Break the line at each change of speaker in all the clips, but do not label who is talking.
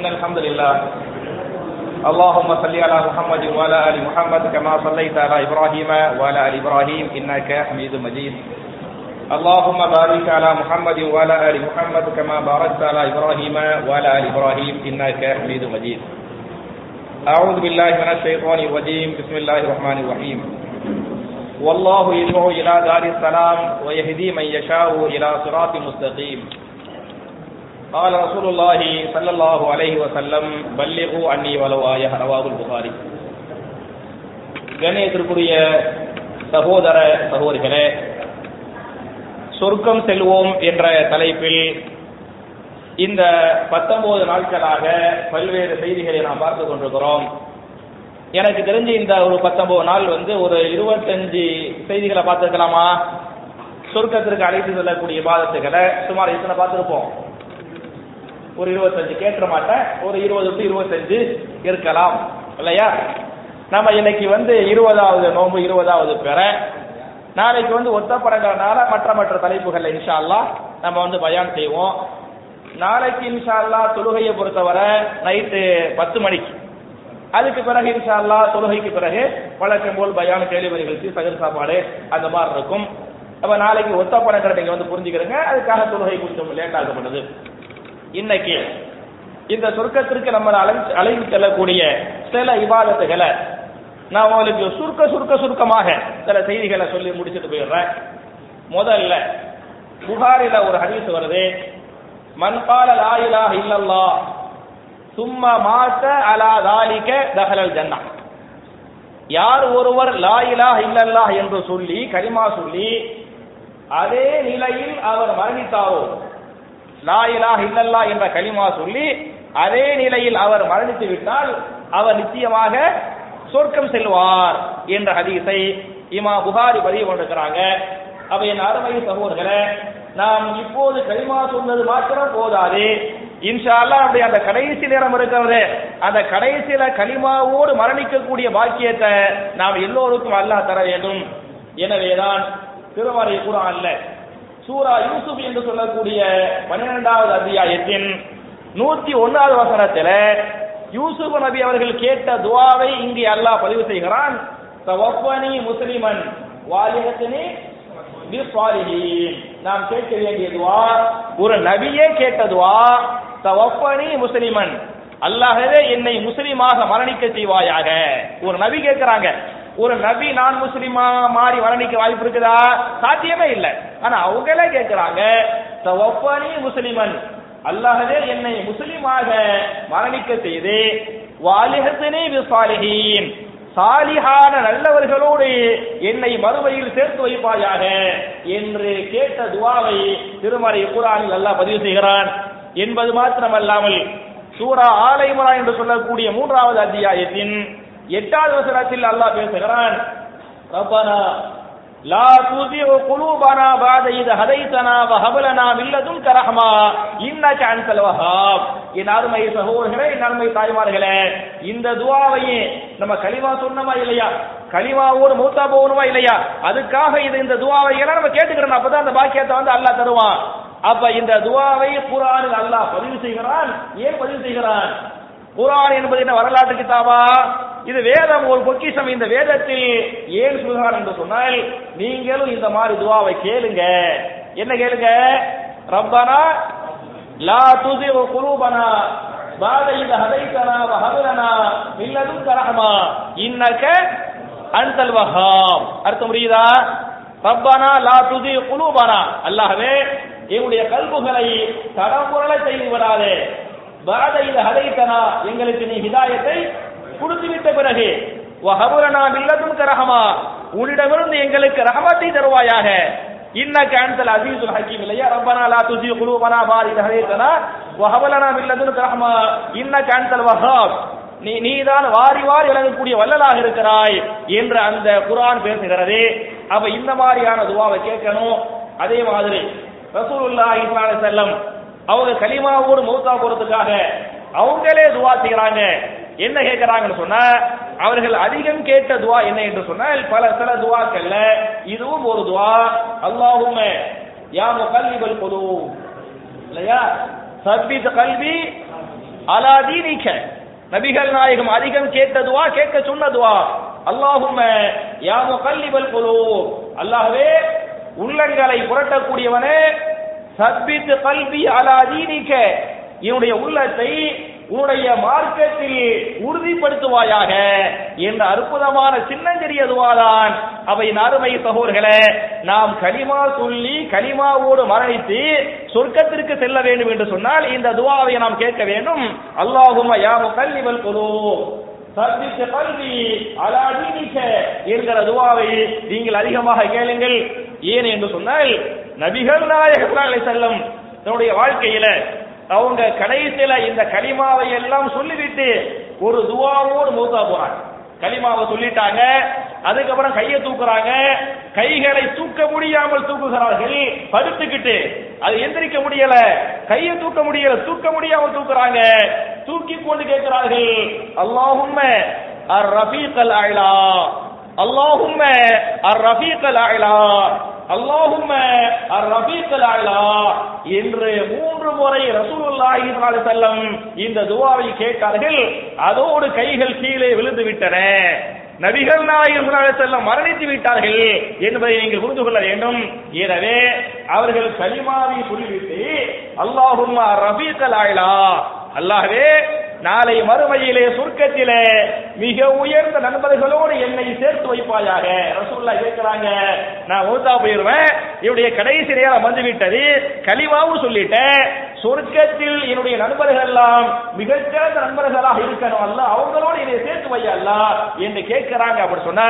إن الحمد لله اللهم صل على محمد وعلى آل محمد كما صليت على إبراهيم وعلى آل إبراهيم إنك حميد مجيد اللهم بارك على محمد وعلى آل محمد كما باركت على إبراهيم وعلى آل إبراهيم إنك حميد مجيد أعوذ بالله من الشيطان الرجيم بسم الله الرحمن الرحيم والله يدعو إلى دار السلام ويهدي من يشاء إلى صراط مستقيم قال رسول الله صلى الله عليه وسلم بلغوا عني ولو آية رواه البخاري கணேசருக்குரிய சகோதர சகோதரிகளே சொர்க்கம் செல்வோம் என்ற தலைப்பில் இந்த பத்தொன்பது நாட்களாக பல்வேறு செய்திகளை நாம் பார்த்து கொண்டிருக்கிறோம் எனக்கு தெரிஞ்சு இந்த ஒரு பத்தொன்பது நாள் வந்து ஒரு இருபத்தஞ்சு செய்திகளை பார்த்துருக்கலாமா சொர்க்கத்திற்கு அழைத்து செல்லக்கூடிய பாதத்துகளை சுமார் இத்தனை பார்த்துருப்போம் ஒரு இருபத்தஞ்சு கேட்ட மாட்டேன் ஒரு இருபது டு இருபத்தஞ்சு இருக்கலாம் இல்லையா நம்ம இன்னைக்கு வந்து இருபதாவது நோன்பு இருபதாவது பெற நாளைக்கு வந்து ஒத்தப்படங்களால மற்ற மற்ற தலைப்புகள் இன்ஷால்லா நம்ம வந்து பயான் செய்வோம் நாளைக்கு இன்ஷால்லா தொழுகையை பொறுத்தவரை நைட்டு பத்து மணிக்கு அதுக்கு பிறகு இன்ஷால்லா தொழுகைக்கு பிறகு வழக்கம் போல் பயான கேள்வி நிகழ்ச்சி சகர் சாப்பாடு அந்த மாதிரி இருக்கும் அப்ப நாளைக்கு ஒத்தப்படங்களை நீங்க வந்து புரிஞ்சுக்கிறேங்க அதுக்காக தொழுகை கொஞ்சம் லேட் ஆகப்படுது இன்னைக்கு இந்த சொர்க்கத்திற்கு நம்ம அழை அழைத்து செல்லக்கூடிய சில இவாதத்துகளை நான் உங்களுக்கு சுருக்க சுருக்க சுருக்கமாக சில செய்திகளை சொல்லி முடிச்சுட்டு போயிடுறேன் முதல்ல புகாரில ஒரு ஹதீஸ் வருது மண்பால லாயிலா இல்லல்லா சும்மா மாத்த அலா தாலிக்க தஹலல் ஜன்னா யார் ஒருவர் லாயிலா இல்லல்லா என்று சொல்லி கரிமா சொல்லி அதே நிலையில் அவர் மரணித்தாரோ லா இலாஹ இல்லல்லா என்ற களிமா சொல்லி அதே நிலையில் அவர் மரணித்து விட்டால் அவர் நிச்சயமாக சொர்க்கம் செல்வார் என்ற ஹதீஸை இமா புகாரி பதிவு கொண்டிருக்கிறாங்க அப்ப என் அருமை சகோதரர்களே நாம் இப்போது களிமா சொன்னது மாத்திரம் போதாது இன்ஷால்லா அப்படி அந்த கடைசி நேரம் இருக்கிறது அந்த கடைசியில களிமாவோடு மரணிக்கக்கூடிய பாக்கியத்தை நாம் எல்லோருக்கும் அல்லாஹ் தர வேண்டும் எனவேதான் திருமறை கூட அல்ல சூரா யூசுப் என்று சொல்லக்கூடிய பன்னிரெண்டாவது அத்தியாயத்தின் நூத்தி ஒன்னாவது வசனத்தில் யூசுப் நபி அவர்கள் கேட்ட துவாவை இங்கே அல்லாஹ் பதிவு செய்கிறான் தவப்பனி முஸ்லிமன் வாலிகத்தினி நாம் கேட்க வேண்டிய ஒரு நபியே கேட்டதுவா தவப்பனி முஸ்லிமன் அல்லாஹவே என்னை முஸ்லிமாக மரணிக்க செய்வாயாக ஒரு நபி கேட்கிறாங்க ஒரு நபி நான் முஸ்லிமா மாறி வரணிக்க வாய்ப்பு இருக்குதா சாத்தியமே இல்லை ஆனா அவங்களே கேட்கிறாங்க தவப்பனி முஸ்லிமன் அல்லாஹவே என்னை முஸ்லிமாக மரணிக்க செய்து வாலிஹத்தினே சாலிஹான நல்லவர்களோடு என்னை மறுமையில் சேர்த்து வைப்பாயாக என்று கேட்ட துவாவை திருமறை குரானில் நல்லா பதிவு செய்கிறான் என்பது மாத்திரமல்லாமல் சூரா ஆலை என்று சொல்லக்கூடிய மூன்றாவது அத்தியாயத்தின் எட்டாவது வசனத்தில் அல்லாஹ் பேசுகிறான் ரப்பனா லா துஸிஉ குலூபனா பாதை இத ஹதைதனா வ ஹபலனா மின் லதுன்க ரஹமா இன்னக அன்சல் வஹாப் என் அருமை சகோதரர்களே என் அருமை தாய்மார்களே இந்த துவாவையே நம்ம கலிமா சொன்னமா இல்லையா கலிமாவோடு மூத்தா போகணுமா இல்லையா அதுக்காக இது இந்த துவாவை எல்லாம் நம்ம கேட்டுக்கிறோம் அப்பதான் அந்த பாக்கியத்தை வந்து அல்லாஹ் தருவான் அப்ப இந்த துவாவை குர்ஆனில் அல்லாஹ் பதிவு செய்கிறான் ஏன் பதிவு செய்கிறான் குரான் என்பது என்ன வரலாற்று கிதாபா இது வேதம் ஒரு பொக்கிஷம் இந்த வேதத்தில் ஏன் சொல்கிறார் என்று சொன்னால் நீங்களும் இந்த மாதிரி துவாவை கேளுங்க என்ன கேளுங்க ரப்பனா லா துதி குரூபனா பாத இந்த ஹதைத்தனா வஹதுலனா மில்லதும் கரஹமா இன்னக்க அன்தல் வஹாம் அர்த்தம் புரியுதா ரப்பனா லா துதி குலூபனா அல்லாஹ்வே எங்களுடைய கல்புகளை தடம் செய்து விடாதே பாதையில் ஹதைத்தனா எங்களுக்கு நீ ஹிதாயத்தை கொடுத்துவிட்ட பிறகு வஹபுரனா மில்லதும் கரஹமா உன்னிடமிருந்து எங்களுக்கு ரஹமத்தை தருவாயாக இன்னக்க கேன்சல் அசீசுல் ஹக்கீம் இல்லையா ரப்பனா லா துசி குலூபனா பாரித ஹதைத்தனா வஹபலனா மில்லதும் கரஹமா இன்னக்க அன்சல் வஹாப் நீ நீதான் வாரி வாரி வழங்கக்கூடிய வல்லலாக இருக்கிறாய் என்று அந்த குரான் பேசுகிறது அப்ப இந்த மாதிரியான துவாவை கேட்கணும் அதே மாதிரி ரசூலுல்லாஹி செல்லம் அவங்க கலிமாவோடு மௌத்தா போறதுக்காக அவங்களே துவா செய்யறாங்க என்ன கேட்கிறாங்கன்னு சொன்னா அவர்கள் அதிகம் கேட்ட துவா என்ன என்று சொன்னால் பல சில துவாக்கள்ல இதுவும் ஒரு துவா அல்லாஹும் யா முகல்லிபல் குலூ இல்லையா சர்பித் கல்வி அலாதி நீக்க நபிகள் நாயகம் அதிகம் கேட்ட துவா கேட்க சொன்ன துவா அல்லாஹும் யா முகல்லிபல் பொது அல்லாஹவே உள்ளங்களை புரட்டக்கூடியவனே சப்பித்து கல்வி அலாதீனிக்க என்னுடைய உள்ளத்தை உன்னுடைய மார்க்கத்தில் உறுதிப்படுத்துவாயாக என்ற அற்புதமான சின்னஞ்சிறிய துவாதான் அவை நறுமை சகோர்களே நாம் கனிமா சொல்லி கனிமாவோடு மரணித்து சொர்க்கத்திற்கு செல்ல வேண்டும் என்று சொன்னால் இந்த துவாவை நாம் கேட்க வேண்டும் அல்லாஹும் யாமு கல்விவல் குரு என்கிற துவாவை நீங்கள் அதிகமாக கேளுங்கள் ஏன் என்று சொன்னால் நபிகள் நாயகத்தாலே செல்லும் தன்னுடைய வாழ்க்கையில அவங்க கடைசியில இந்த களிமாவை எல்லாம் சொல்லிவிட்டு ஒரு துவாவோடு மூத்தா போறாங்க களிமாவை சொல்லிட்டாங்க அதுக்கப்புறம் கையை தூக்குறாங்க கைகளை தூக்க முடியாமல் தூக்குகிறார்கள் படுத்துக்கிட்டு அது எந்திரிக்க முடியல கையை தூக்க முடியல தூக்க முடியாமல் தூக்குறாங்க தூக்கி கொண்டு கேட்கிறார்கள் அல்லாஹும் அர் ரஃபீக் அல் அல்லாஹும் அர் ரஃபீக் அல் அல்லாஹும் என்று மூன்று முறை ரசூலுல்லாஹி செல்லம் இந்த துவாவை கேட்டார்கள் அதோடு கைகள் கீழே விழுந்து விட்டன நபிகள் நாயகம் செல்லம் மரணித்து விட்டார்கள் என்பதை நீங்கள் புரிந்து கொள்ள வேண்டும் எனவே அவர்கள் கலிமாவை சொல்லிவிட்டு அல்லாஹும் ரபீக்கல் ஆயிலா அல்லாஹே நாளை மறுமையிலே சுருக்கத்திலே மிக உயர்ந்த நண்பர்களோடு என்னை சேர்த்து வைப்பாயாக ரசூல்லா கேட்கிறாங்க நான் ஊதா போயிருவேன் இவருடைய கடைசி நேரம் வந்து விட்டது கழிவாவும் சொல்லிட்டேன் சொர்க்கத்தில் என்னுடைய நண்பர்கள் எல்லாம் மிகச்சிறந்த நண்பர்களாக இருக்கணும் அல்ல அவங்களோட இதை சேர்த்து வையல்ல என்று கேட்கிறாங்க அப்படி சொன்ன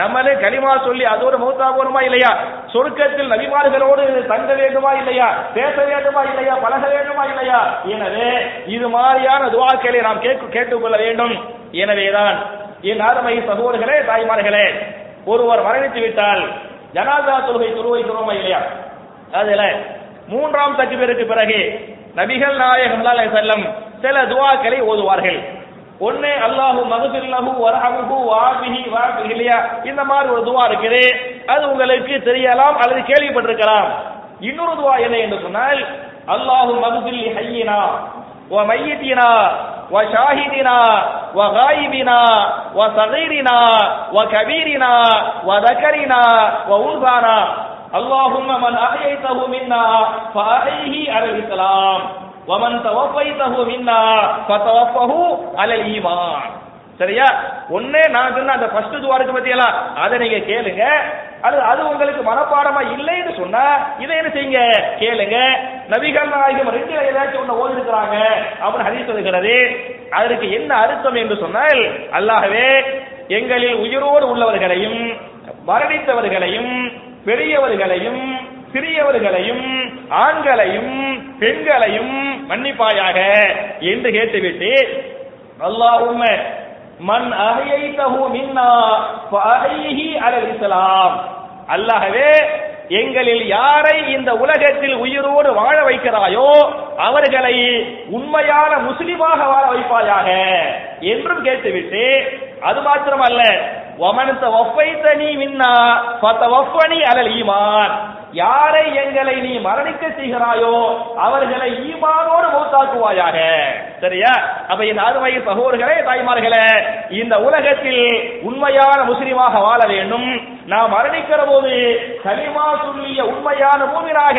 நம்மளே கனிமா சொல்லி அதோட மௌத்தா போகணுமா இல்லையா சொர்க்கத்தில் நபிமார்களோடு தங்க வேண்டுமா இல்லையா பேச வேண்டுமா இல்லையா பழக வேண்டுமா இல்லையா எனவே இது மாதிரியான துவாக்களை நாம் கேட்க கேட்டுக்கொள்ள வேண்டும் எனவேதான் என் ஆறுமை சகோதரர்களே தாய்மார்களே ஒருவர் மரணித்து விட்டால் ஜனாதா தொழுகை துருவை தொழுமா இல்லையா அதுல மூன்றாம் தக்பீருக்கு பிறகு நபிகள் நாயகம் செல்லம் சில துவாக்களை ஓதுவார்கள் ஒன்னு அல்லாஹு மகசில்லஹு வரஹமுஹு வாபிஹி வாபிஹி இல்லையா இந்த மாதிரி ஒரு துவா இருக்குது அது உங்களுக்கு தெரியலாம் அல்லது கேள்விப்பட்டிருக்கலாம் இன்னொரு துவா என்ன என்று சொன்னால் அல்லாஹு மகசில்லி ஹையினா வ மையத்தினா வ ஷாஹிதினா வ காயிபினா வ சகைரினா வ கபீரினா வ தக்கரினா வ உன்சானா اللهم من أحييته منا فأحيه على الإسلام ومن توفيته منا فتوفه على الإيمان சரியா ஒன்னே நான் சொன்ன அந்த ஃபர்ஸ்ட் துவா இருக்கு அதை நீங்க கேளுங்க அது அது உங்களுக்கு மனப்பாடமா இல்லைன்னு சொன்னா இதை என்ன செய்யுங்க கேளுங்க நபிகள் நாயகம் ரெண்டு ஏதாச்சும் ஒண்ணு ஓதி இருக்கிறாங்க அப்படின்னு ஹரி சொல்லுகிறது அதற்கு என்ன அர்த்தம் என்று சொன்னால் அல்லாகவே எங்களில் உயிரோடு உள்ளவர்களையும் மரணித்தவர்களையும் பெரியவர்களையும் சிறியவர்களையும் ஆண்களையும் பெண்களையும் மன்னிப்பாயாக என்று கேட்டுவிட்டு அல்லாஹும் மண் அகையை தகு மின்னா அகையி அலல் இஸ்லாம் அல்லாஹவே எங்களில் யாரை இந்த உலகத்தில் உயிரோடு வாழ வைக்கிறாயோ அவர்களை உண்மையான முஸ்லிமாக வாழ வைப்பாயாக என்றும் கேட்டுவிட்டு அது மாத்திரமல்ல வமனத்த ஒப்பைத்தனி நீ பத்த ஒப்பனி அலல் ஈமான் யாரை எங்களை நீ மரணிக்க செய்கிறாயோ அவர்களை ஈமானோடு மூத்தாக்குவாயாக சரியா அப்ப என் அருமை சகோதர்களே தாய்மார்களே இந்த உலகத்தில் உண்மையான முஸ்லிமாக வாழ வேண்டும் நான் மரணிக்கிற போது கலிமா சொல்லிய உண்மையான மூவினாக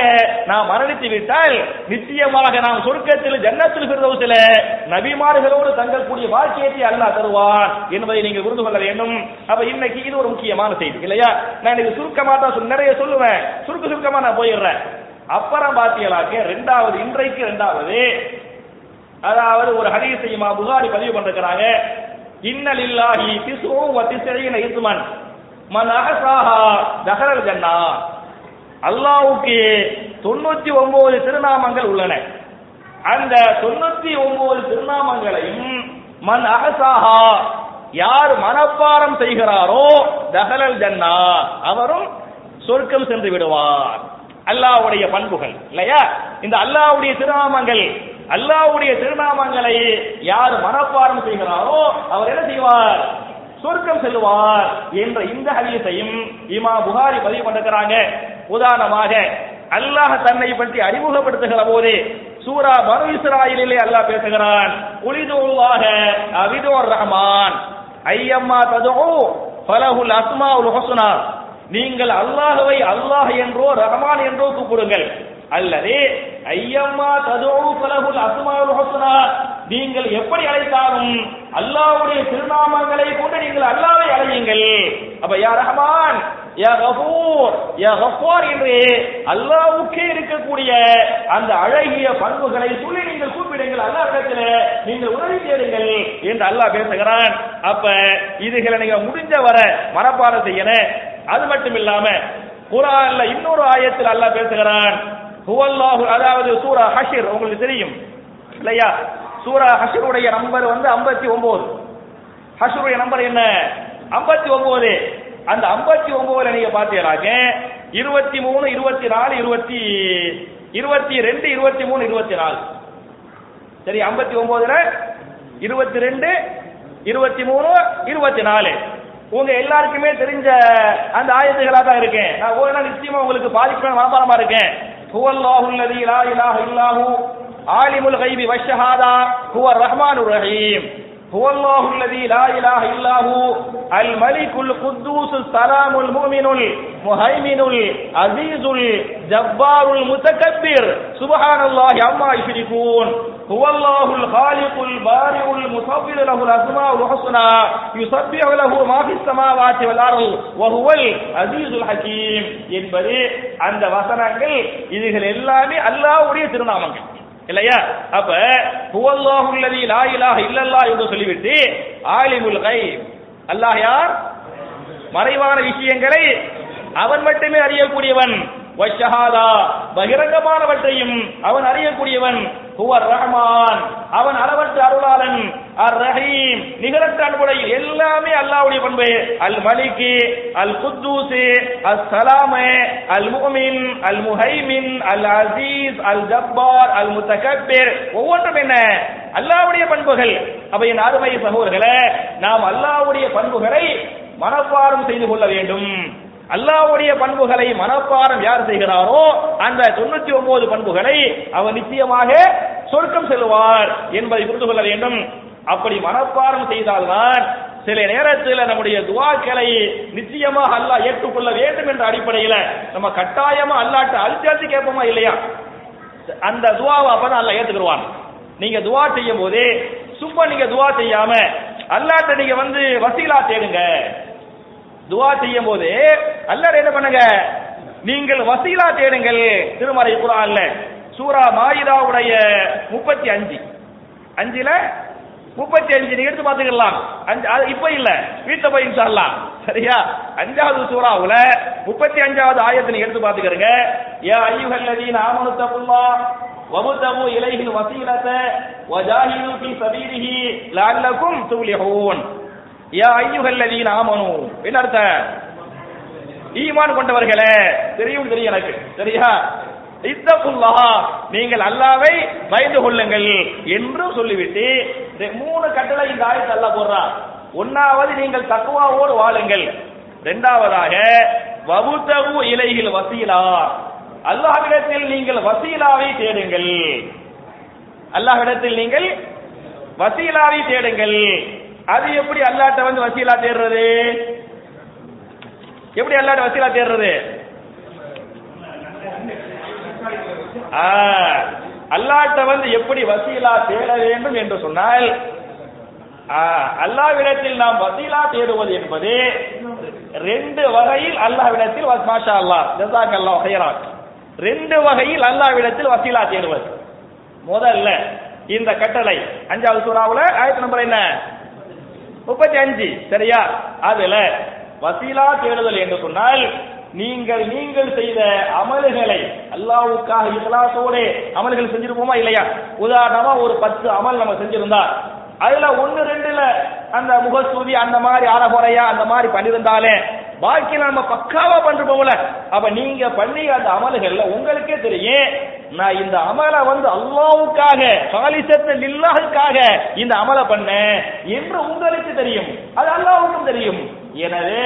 நான் மரணித்து விட்டால் நிச்சயமாக நாம் சொர்க்கத்தில் ஜன்னத்தில் பிறந்தவசில நபிமார்களோடு தங்கக்கூடிய வாழ்க்கையத்தை அல்லாஹ் தருவான் என்பதை நீங்கள் புரிந்து கொள்ள வேண்டும் அப்ப இன்னைக்கு இது ஒரு முக்கியமான செய்தி இல்லையா நான் இது சுருக்கமா தான் நிறைய சொல்லுவேன் சுருக்க சுருக்கமா நான் போயிடுறேன் அப்புறம் பாத்தியலாக்க ரெண்டாவது இன்றைக்கு ரெண்டாவது அதாவது ஒரு ஹரிசையுமா புகாரி பதிவு பண்றாங்க இன்னல் இல்லாஹி திசுவும் வத்திசையின இசுமன் மன் அகசாஹா அல்லாவுக்கு தொண்ணூத்தி ஒன்பது திருநாமங்கள் உள்ளன அந்த தொண்ணூத்தி ஒன்பது திருநாமங்களையும் மன் அகசாஹா யார் மனப்பாரம் செய்கிறாரோ தகலல் ஜன்னா அவரும் சொர்க்கம் சென்று விடுவார் அல்லாவுடைய பண்புகள் இல்லையா இந்த அல்லாவுடைய திருநாமங்கள் அல்லாவுடைய திருநாமங்களை யார் மனப்பாரம் செய்கிறாரோ அவர் என்ன செய்வார் சொர்க்கம் செல்வார் என்ற இந்த ஹதீஸையும் இமா புகாரி பதிவு பண்ணிருக்கிறாங்க உதாரணமாக அல்லாஹ் தன்னை பற்றி அறிமுகப்படுத்துகிற போதே சூரா பனு இஸ்ராயிலே அல்லாஹ் பேசுகிறான் உலிதுல்லாஹ அவிதோர் ரஹமான் ஐயம்மா ததுஓ பலகுல் அஸ்மா உல் ஹசுனா நீங்கள் அல்லாஹுவை அல்லாஹ் என்றோ ரஹமான் என்றோ கூப்பிடுங்கள் அல்லது ஐயம்மா ததோ பலகுல் அஸ்மா உல் ஹசுனா நீங்கள் எப்படி அழைத்தாலும் அல்லாவுடைய திருநாமங்களை கொண்டு நீங்கள் அல்லாவை அழையுங்கள் அப்ப யா ரஹமான் என்று அல்லாவுக்கே இருக்கக்கூடிய அந்த அழகிய பண்புகளை சொல்லி நீங்கள் கூப்பிடுங்கள் அல்லா இடத்துல நீங்கள் உதவி தேடுங்கள் என்று அல்லாஹ் பேசுகிறான் அப்ப இதுகளை நீங்க முடிஞ்ச வர மரப்பாடம் செய்யணும் அது மட்டும் இல்லாம குரான்ல இன்னொரு ஆயத்தில் அல்லாஹ் பேசுகிறான் அதாவது சூரா ஹஷிர் உங்களுக்கு தெரியும் இல்லையா சூரா ஹஷருடைய நம்பர் வந்து ஐம்பத்தி ஒன்பது ஹஷருடைய நம்பர் என்ன ஐம்பத்தி ஒன்பது அந்த ஐம்பத்தி ஒன்பதுல நீங்க பாத்தீங்கன்னாக்க இருபத்தி மூணு இருபத்தி நாலு இருபத்தி இருபத்தி ரெண்டு இருபத்தி மூணு இருபத்தி நாலு சரி ஐம்பத்தி ஒன்பதுல இருபத்தி ரெண்டு இருபத்தி மூணு இருபத்தி நாலு உங்க எல்லாருக்குமே தெரிஞ்ச அந்த ஆயுதங்களாக தான் இருக்கேன் நான் நாள் நிச்சயமா உங்களுக்கு பாதிப்பு வியாபாரமா இருக்கேன் ஹுவல்லாஹுல்லதி லா இலாஹ இல்லாஹு عالم الغيب والشهادة هو الرحمن الرحيم هو الله الذي لا إله إلا هو الملك القدوس السلام المؤمن المهيمن العزيز الجبار المتكبر سبحان الله عما يشركون هو الله الخالق البارئ المصور له الأسماء الحسنى يسبح له ما في السماوات والأرض وهو العزيز الحكيم என்பது அந்த வசனங்கள் الله எல்லாமே அல்லாஹ்வுடைய திருநாமங்கள் இல்லையா அப்ப புவல்லாஹுல்லதி லா இலாஹ இல்லல்லா என்று சொல்லிவிட்டு ஆலிமுல் கைப் அல்லாஹ் யார் மறைவான விஷயங்களை அவன் மட்டுமே அறியக்கூடியவன் வஷஹாதா பகிரங்கமானவற்றையும் அவன் அறியக்கூடியவன் ஹுவர் ரஹ்மான் அவன் அளவற்ற அருளாளன் அர் ரஹீம் நிகரற்ற எல்லாமே அல்லாஹ்வுடைய பண்பு அல் மலிகி அல் குத்தூசி அல் சலாம் அல் முகமின் அல் முஹைமின் அல் அசீஸ் அல் ஜப்பார் அல் முத்தகப்பீர் ஒவ்வொன்றும் என்ன அல்லாவுடைய பண்புகள் அவை என் அருமை சகோதரர்களே நாம் அல்லாவுடைய பண்புகளை மனப்பாரம் செய்து கொள்ள வேண்டும் அல்லாவுடைய பண்புகளை மனப்பாரம் யார் செய்கிறாரோ அந்த தொண்ணூத்தி ஒன்பது பண்புகளை அவர் நிச்சயமாக சொர்க்கம் செல்வார் என்பதை புரிந்து கொள்ள வேண்டும் அப்படி மனப்பாரம் செய்தால்தான் சில நேரத்தில் நம்முடைய துவாக்களை நிச்சயமாக அல்லா ஏற்றுக்கொள்ள வேண்டும் என்ற அடிப்படையில நம்ம கட்டாயமா அல்லாட்ட அழுத்தி கேட்போமா இல்லையா அந்த துவாவை அப்ப நான் ஏத்துக்கிடுவான் நீங்க துவா செய்யும் போதே சும்மா நீங்க துவா செய்யாம அல்லாட்ட நீங்க வந்து வசீலா தேடுங்க துவா செய்யும் போது அல்லாட என்ன பண்ணுங்க நீங்கள் வசீலா தேடுங்கள் திருமறை குரான்ல சூரா மாயிதாவுடைய முப்பத்தி அஞ்சு அஞ்சுல முப்பத்தி அஞ்சு நீங்க எடுத்து பாத்துக்கலாம் அஞ்சு இப்ப இல்ல வீட்டுல போய் இன்ஷால்லாம் சரியா அஞ்சாவது சூறாவுல முப்பத்தி அஞ்சாவது ஆயத்தை நீங்க எடுத்து பாத்துக்கிறங்க ஏ ஐயுகல்லதீன் ஆமனு தப்புல்லா வபுதமு இலைஹில் வசீலத வஜாஹிது ஃபி சபீலிஹி லஅல்லகும் துஃப்லிஹூன் யா ஐயுகல்லதீன் ஆமனு என்ன அர்த்த ஈமான் கொண்டவர்களே தெரியும் தெரியும் எனக்கு சரியா இத்தகுல்லாஹ் நீங்கள் அல்லாவை பயந்து கொள்ளுங்கள் என்று சொல்லிவிட்டு மூணு கட்டளை இந்த ஆயத்தை அல்ல போடுறான் ஒன்னாவது நீங்கள் தக்குவாவோடு வாழுங்கள் இரண்டாவதாக வவுத்தவு இலையில் வசீலா அல்லாஹ்விடத்தில் நீங்கள் வசீலாவை தேடுங்கள் அல்லாஹ்விடத்தில் நீங்கள் வசீலாவை தேடுங்கள் அது எப்படி அல்லாட்ட வந்து வசீலா தேடுறது எப்படி அல்லாட்ட வசீலா தேடுறது அல்லாட்ட வந்து எப்படி வசீலா தேட வேண்டும் என்று சொன்னால் அல்லாவிடத்தில் நாம் வசீலா தேடுவது என்பது ரெண்டு வகையில் அல்லாவிடத்தில் மாஷா அல்லா ஜசாக் அல்லா ரெண்டு வகையில் அல்லாவிடத்தில் வசீலா தேடுவது முதல்ல இந்த கட்டளை அஞ்சாவது சூறாவில் ஆயிரத்தி நம்பர் என்ன முப்பத்தி அஞ்சு சரியா அதுல வசீலா தேடுதல் என்று சொன்னால் நீங்கள் நீங்கள் செய்த அமல்களை அல்லாவுக்காக இஸ்லாத்தோட அமல்கள் செஞ்சிருப்போமா இல்லையா உதாரணமா ஒரு பத்து அமல் நம்ம செஞ்சிருந்தா அதுல ஒன்னு ரெண்டுல அந்த முகசூதி அந்த மாதிரி அறகுறையா அந்த மாதிரி பண்ணிருந்தாலே பாக்கி நம்ம பக்காவா போல அப்ப நீங்க பண்ணி அந்த அமல்கள்ல உங்களுக்கே தெரியும் நான் இந்த அமலை வந்து அல்லாவுக்காக சாலிசத்தை இல்லாதுக்காக இந்த அமலை பண்ணேன் என்று உங்களுக்கு தெரியும் அது அல்லாவுக்கும் தெரியும் எனவே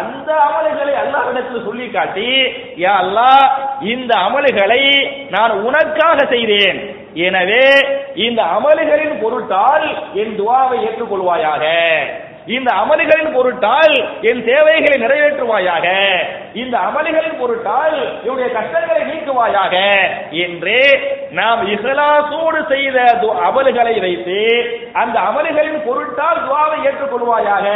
அந்த அமல்களை அல்லாஹிடத்தில் சொல்லி காட்டி யா அல்லாஹ் இந்த அமல்களை நான் உனக்காக செய்தேன் எனவே இந்த அமல்களின் பொருட்டால் என் துவாவை ஏற்றுக்கொள்வாயாக இந்த அமலிகளின் பொருட்டால் என் தேவைகளை நிறைவேற்றுவாயாக இந்த அமலிகளின் பொருட்டால் என்னுடைய கஷ்டங்களை நீக்குவாயாக என்று நாம் இஹலாசோடு செய்த அமல்களை வைத்து அந்த அமல்களின் பொருட்டால் துவாவை ஏற்றுக்கொள்வாயாக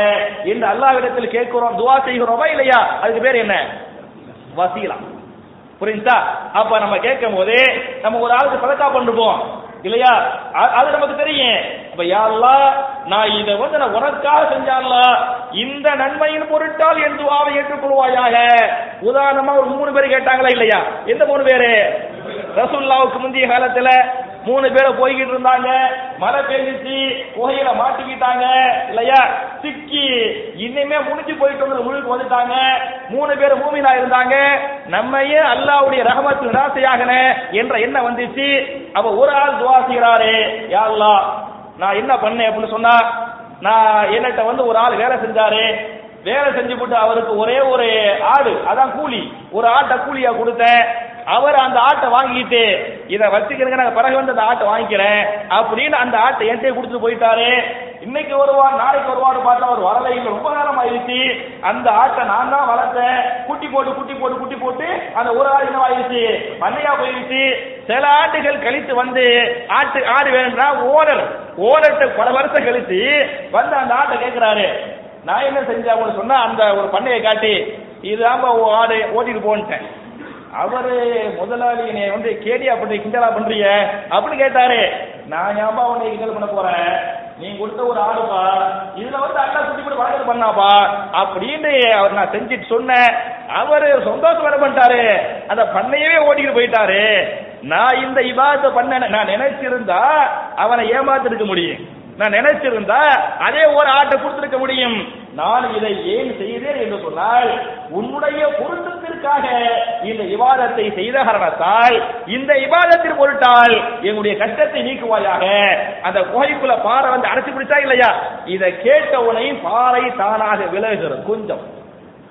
என்று அல்லாவிடத்தில் கேட்கிறோம் துவா செய்கிறோமா இல்லையா அதுக்கு பேர் என்ன வசீலா புரிஞ்சா அப்ப நம்ம கேட்கும் போது நம்ம ஒரு ஆளுக்கு சதக்கா பண்ணிருப்போம் இல்லையா அது நமக்கு தெரியும் அப்ப யாருலா நான் இதை வந்து நான் உனக்காக செஞ்சாலா இந்த நன்மையின் பொருட்டால் என் துவாவை ஏற்றுக்கொள்வாயாக உதாரணமா ஒரு மூணு பேர் கேட்டாங்களா இல்லையா எந்த மூணு பேரு ரசுல்லாவுக்கு முந்தைய காலத்துல மூணு பேர் போய்கிட்டு இருந்தாங்க மழை பெஞ்சிச்சு குகையில மாட்டிக்கிட்டாங்க இல்லையா சிக்கி இன்னுமே முடிஞ்சு போயிட்டு முழுக்கு வந்துட்டாங்க மூணு பேர் மூமினா இருந்தாங்க நம்மையே அல்லாவுடைய ரகமத்து நிராசையாகன என்ற எண்ணம் வந்துச்சு அப்ப ஒரு ஆள் துவாசிக்கிறாரு செய்கிறாரு யாருலா நான் என்ன பண்ணேன் அப்படின்னு சொன்னா நான் என்னட்ட வந்து ஒரு ஆள் வேலை செஞ்சாரு வேலை செஞ்சு போட்டு அவருக்கு ஒரே ஒரு ஆடு அதான் கூலி ஒரு ஆட்டை கூலியா கொடுத்தேன் அவர் அந்த ஆட்டை வாங்கிட்டு இதை வச்சுக்கிறேங்க நான் பிறகு வந்து அந்த ஆட்டை வாங்கிக்கிறேன் அப்படின்னு அந்த ஆட்டை என்கிட்ட கொடுத்துட்டு போயிட்டாரு இன்னைக்கு வருவார் நாளைக்கு வருவாரு பார்த்தா அவர் வரலை இல்லை ரொம்ப நேரம் ஆயிடுச்சு அந்த ஆட்டை நான் தான் வளர்த்தேன் குட்டி போட்டு குட்டி போட்டு குட்டி போட்டு அந்த ஒரு ஆள் ஆயிடுச்சு மண்ணையா போயிடுச்சு சில ஆட்டுகள் கழித்து வந்து ஆட்டு ஆடு வேணும்னா ஓனர் ஓனர்கிட்ட பல வருஷம் கழித்து வந்து அந்த ஆட்டை கேட்கிறாரு நான் என்ன செஞ்சேன் சொன்னா அந்த ஒரு பண்ணையை காட்டி இதுதான் ஆடு ஓட்டிட்டு போன்ட்டேன் அவரு முதலாளி என்னை வந்து கேடி அப்படி கிண்டலா பண்றீங்க அப்படின்னு கேட்டாரு நான் ஏன்பா உன்னை கிண்டல் பண்ண போறேன் நீ கொடுத்த ஒரு ஆளுப்பா இதுல வந்து அண்ணா சுத்தி கூட வாழ்க்கை பண்ணாப்பா அப்படின்னு அவர் நான் செஞ்சுட்டு சொன்னேன் அவரு சந்தோஷம் வர பண்ணிட்டாரு அந்த பண்ணையவே ஓடிக்கிட்டு போயிட்டாரு நான் இந்த இவாத பண்ண நான் நினைச்சிருந்தா அவனை ஏமாத்திருக்க முடியும் நான் நினைச்சிருந்தா அதே ஒரு ஆட்டை கொடுத்திருக்க முடியும் நான் இதை ஏன் செய்தேன் என்று சொன்னால் உன்னுடைய பொருத்தத்திற்காக இந்த விவாதத்தை செய்த காரணத்தால் இந்த விவாதத்தின் பொருட்டால் என்னுடைய கஷ்டத்தை நீக்குவாயாக அந்த குகைக்குள்ள பாறை வந்து அடைச்சி பிடிச்சா இல்லையா இதை கேட்டவனை பாறை தானாக விலகுகிறது கொஞ்சம்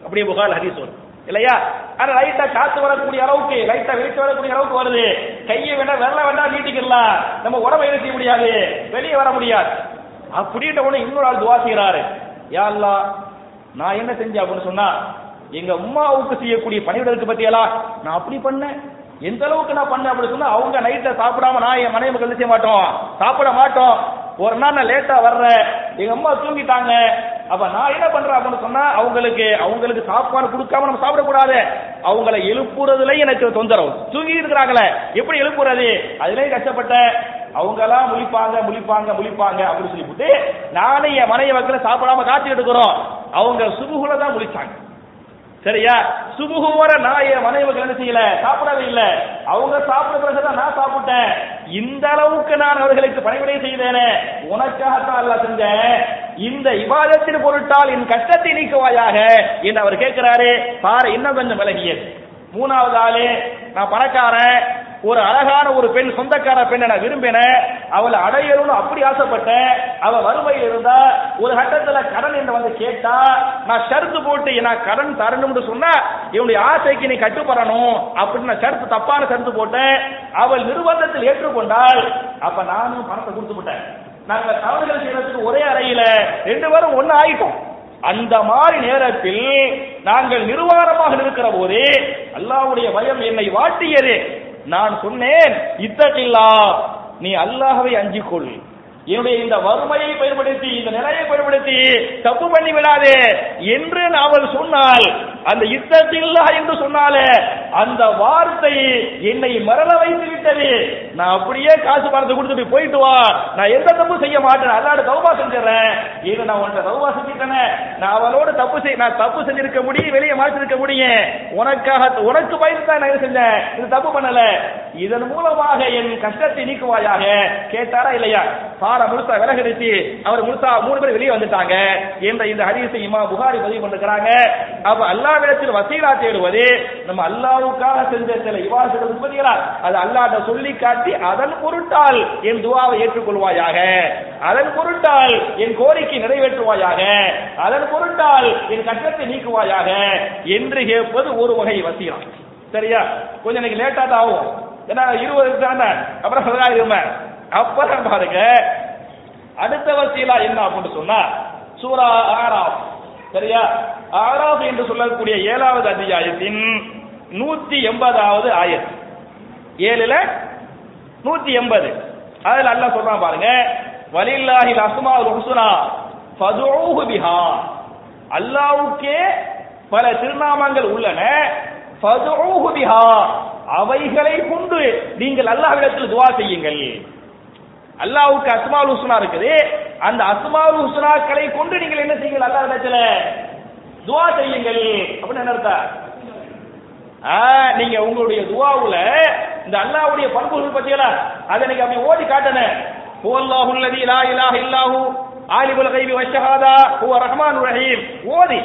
அப்படியே புகார் ஹரிசோன் இல்லையா ஆனா லைட்டா காத்து வரக்கூடிய அளவுக்கு லைட்டா வெளிச்சு வரக்கூடிய அளவுக்கு வருது கையை வேணா வெள்ள வேண்டா நீட்டிக்கலாம் நம்ம உடம்பை என்ன செய்ய முடியாது வெளியே வர முடியாது அப்படின்ற உடனே இன்னொரு ஆள் துவா செய்யறாரு யாருலா நான் என்ன செஞ்சேன் அப்படின்னு சொன்னா எங்க அம்மாவுக்கு செய்யக்கூடிய பணிவிடலுக்கு பத்தியலா நான் அப்படி பண்ணேன் எந்த அளவுக்கு நான் பண்ணேன் அப்படின்னு சொன்னா அவங்க நைட்ல சாப்பிடாம நான் என் மனைவி மக்கள் செய்ய மாட்டோம் சாப்பிட மாட்டோம் ஒரு நாள் நான் லேட்டா வர்றேன் எங்க அம்மா தூங்கிட்டாங்க அப்ப நான் என்ன பண்றேன் அப்படின்னு சொன்னா அவங்களுக்கு அவங்களுக்கு சாப்பாடு கொடுக்காம நம்ம சாப்பிடக்கூடாது அவங்கள எழுப்புறதுல எனக்கு தொந்தரவு தூங்கி இருக்கிறாங்களே எப்படி எழுப்புறது அதுலயும் கஷ்டப்பட்டேன் எல்லாம் முழிப்பாங்க முழிப்பாங்க முழிப்பாங்க அப்படின்னு சொல்லிவிட்டு நானே என் மனைவி மக்களை சாப்பிடாம காத்துக்கிட்டு எடுக்கிறோம் அவங்க சுகுகுல தான் முழிச்சாங்க சரியா சுபுகு வர நான் மனைவிக்கு என்ன செய்யல சாப்பிடவே இல்லை அவங்க சாப்பிட பிறகுதான் நான் சாப்பிட்டேன் இந்த அளவுக்கு நான் அவர்களுக்கு பணிவிடை செய்தேனே உனக்காகத்தான் அல்ல செஞ்சேன் இந்த இவாதத்தின் பொருட்டால் என் கஷ்டத்தை நீக்குவாயாக என்று அவர் கேட்கிறாரு பாரு இன்னும் கொஞ்சம் விலகியது மூணாவது ஆளு நான் பணக்காரன் ஒரு அழகான ஒரு பெண் சொந்தக்கார பெண்ணை நான் விரும்பினேன் அவளை அடையணும்னு அப்படி ஆசைப்பட்டேன் அவ வறுமையில் இருந்தா ஒரு கட்டத்துல கடன் என்று வந்து கேட்டா நான் ஷர்த்து போட்டு நான் கடன் தரணும்னு சொன்னா இவனுடைய ஆசைக்கு நீ கட்டுப்படணும் அப்படின்னு நான் ஷர்த்து தப்பான ஷர்த்து போட்டேன் அவள் நிர்பந்தத்தில் ஏற்றுக்கொண்டால் அப்ப நானும் பணத்தை கொடுத்து விட்டேன் நாங்க தவறுகள் செய்யறதுக்கு ஒரே அறையில ரெண்டு பேரும் ஒன்னு ஆயிட்டோம் அந்த மாதிரி நேரத்தில் நாங்கள் நிர்வாகமாக இருக்கிற போதே அல்லாவுடைய பயம் என்னை வாட்டியது நான் சொன்னேன் இத்தகில்லா நீ அல்லாஹவை அஞ்சிக்கொள் என்னுடைய இந்த வறுமையை பயன்படுத்தி இந்த நிலையை பயன்படுத்தி தப்பு பண்ணி விடாதே என்று நாவல் சொன்னால் அந்த யுத்தத்தில்லா என்று சொன்னாலே அந்த வார்த்தை என்னை மரண வைத்து விட்டது நான் அப்படியே காசு பணத்தை கொடுத்துட்டு போயிட்டு வா நான் எந்த தப்பு செய்ய மாட்டேன் அல்லாட தௌபா செஞ்சிடறேன் இது நான் உன்னை தௌபா செஞ்சுட்டேன் நான் அவளோட தப்பு செய் நான் தப்பு செஞ்சிருக்க முடியும் வெளியே மாற்றிருக்க முடியும் உனக்காக உனக்கு பயந்து தான் நான் செஞ்சேன் இது தப்பு பண்ணல இதன் மூலமாக என் கஷ்டத்தை நீக்குவாயாக கேட்டாரா இல்லையா கார முழுசா விலகடிச்சு அவர் முழுசா மூணு பேர் வெளியே வந்துட்டாங்க என்ற இந்த ஹரிசை இமா புகாரி பதிவு பண்ணிருக்கிறாங்க அப்ப அல்லாவிடத்தில் வசீலா தேடுவது நம்ம அல்லாவுக்காக செஞ்ச சில இவாசுகள் உற்பத்திகளா அது அல்லாத சொல்லி காட்டி அதன் பொருட்டால் என் துவாவை ஏற்றுக்கொள்வாயாக அதன் பொருட்டால் என் கோரிக்கை நிறைவேற்றுவாயாக அதன் பொருட்டால் என் கட்டத்தை நீக்குவாயாக என்று கேட்பது ஒரு வகை வசீலா சரியா கொஞ்சம் இன்னைக்கு லேட்டா தான் ஆகும் ஏன்னா இருபது தானே அப்புறம் பதினாயிரம் அப்பதான் பாருங்க அடுத்த வசீலா என்ன அப்படின்னு சொன்னா சூரா ஆராப் சரியா ஆராஃப் என்று சொல்லக்கூடிய ஏழாவது அத்தியாயத்தின் நூத்தி எண்பதாவது ஆயத் ஏழுல நூத்தி எண்பது அதுல அல்ல சொல்றான் பாருங்க வலில்லாஹில் அசுமா ருசுனா ஃபதுஹு பிஹா அல்லாவுக்கே பல திருநாமங்கள் உள்ளன ஃபதுஹு பிஹா அவைகளை கொண்டு நீங்கள் அல்லாஹ்விடத்தில் துவா செய்யுங்கள் அல்லாவுக்கு அஸ்மால் ஹுஸ்னா இருக்குது அந்த அஸ்மால் ஹுஸ்னாக்களை கொண்டு நீங்கள் என்ன செய்யுங்கள் அல்லா இடத்துல துவா செய்யுங்கள் அப்படின்னு என்ன அர்த்தம் நீங்க உங்களுடைய துவாவுல இந்த அல்லாவுடைய பண்புகள் பத்தியல அதை நீங்க அப்படி ஓடி காட்டன ஹுவல்லாஹு அல்லதி லா இலாஹ இல்லாஹு ஆலிபுல் கைபி வஷ்ஹாதா ஹுவ ரஹ்மான் ரஹீம் ஓதி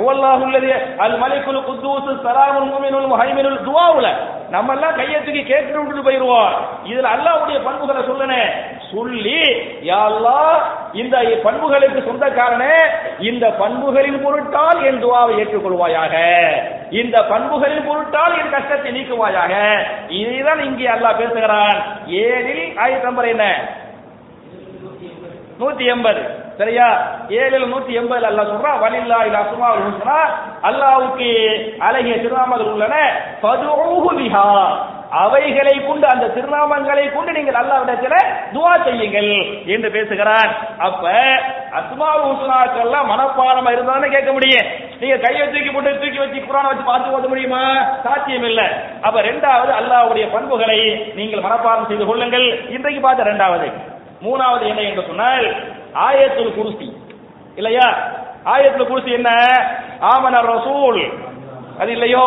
هو الله الذي الملك القدوس السلام المؤمن المهيمن الدعاءல நம்ம எல்லாம் கையை தூக்கி கேட்டு கேட்டுட்டு போயிடுவோம் இதுல அல்லாஹ்வுடைய பண்புகளை சொல்லனே சொல்லி யா அல்லாஹ் இந்த பண்புகளுக்கு சொந்தக்காரனே இந்த பண்புகளின் பொருட்டால் என் துவாவை ஏற்றுக்கொள்வாயாக இந்த பண்புகளின் பொருட்டால் என் கஷ்டத்தை நீக்குவாயாக இதுதான் இங்கே அல்லாஹ் பேசுகிறான் ஏனில் ஆயத்தம்பர் என்ன நூத்தி எண்பது சரியா ஏழில் நூத்தி எண்பதுல அல்லா சொல்றா வலில்லா இல்ல அசுமா சொன்னா அல்லாவுக்கு அழகிய திருநாமங்கள் உள்ளன அவைகளை கொண்டு அந்த திருநாமங்களை கொண்டு நீங்கள் அல்லாவிடத்தில் துவா செய்யுங்கள் என்று பேசுகிறார் அப்ப அசுமா ஹுஸ்னாக்கெல்லாம் மனப்பாடமா இருந்தாலும் கேட்க முடியும் நீங்க கையை தூக்கி போட்டு தூக்கி வச்சு குரான வச்சு பார்த்து ஓத முடியுமா சாத்தியம் இல்ல அப்ப ரெண்டாவது அல்லாவுடைய பண்புகளை நீங்கள் மனப்பாடம் செய்து கொள்ளுங்கள் இன்றைக்கு பார்த்த ரெண்டாவது மூணாவது என்ன என்று சொன்னால் ஆயத்துல் குருசி இல்லையா ஆயத்துல குருசி என்ன ஆமன ரசூல் அது இல்லையோ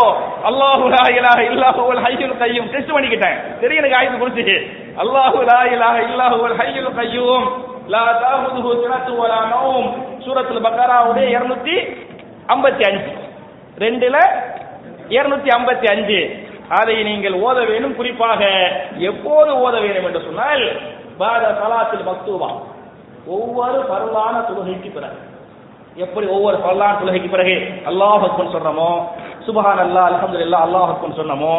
அல்லாஹு லா இலாஹ இல்லாஹுல் ஹய்யுல் கையும் டெஸ்ட் பண்ணிக்கிட்டேன் தெரியும் எனக்கு ஆயத்து குறிச்சு அல்லாஹு லா இலாஹ இல்லாஹுல் ஹய்யுல் கையும் லா தாஹுதுஹு சினத்து வலா நௌம் சூரத்துல் பக்கராவுடைய இருநூத்தி ஐம்பத்தி அஞ்சு ரெண்டுல இருநூத்தி ஐம்பத்தி அஞ்சு அதை நீங்கள் ஓத வேண்டும் குறிப்பாக எப்போது ஓத வேண்டும் என்று சொன்னால் பாத மக்தூபா ஒவ்வொரு பரவான தொழுகைக்கு பிறகு எப்படி ஒவ்வொரு பரவான தொழுகைக்கு பிறகு அல்லாஹ் சொன்னமோ சுபஹான் அல்லா அலமது இல்லா அல்லாஹ் சொன்னமோ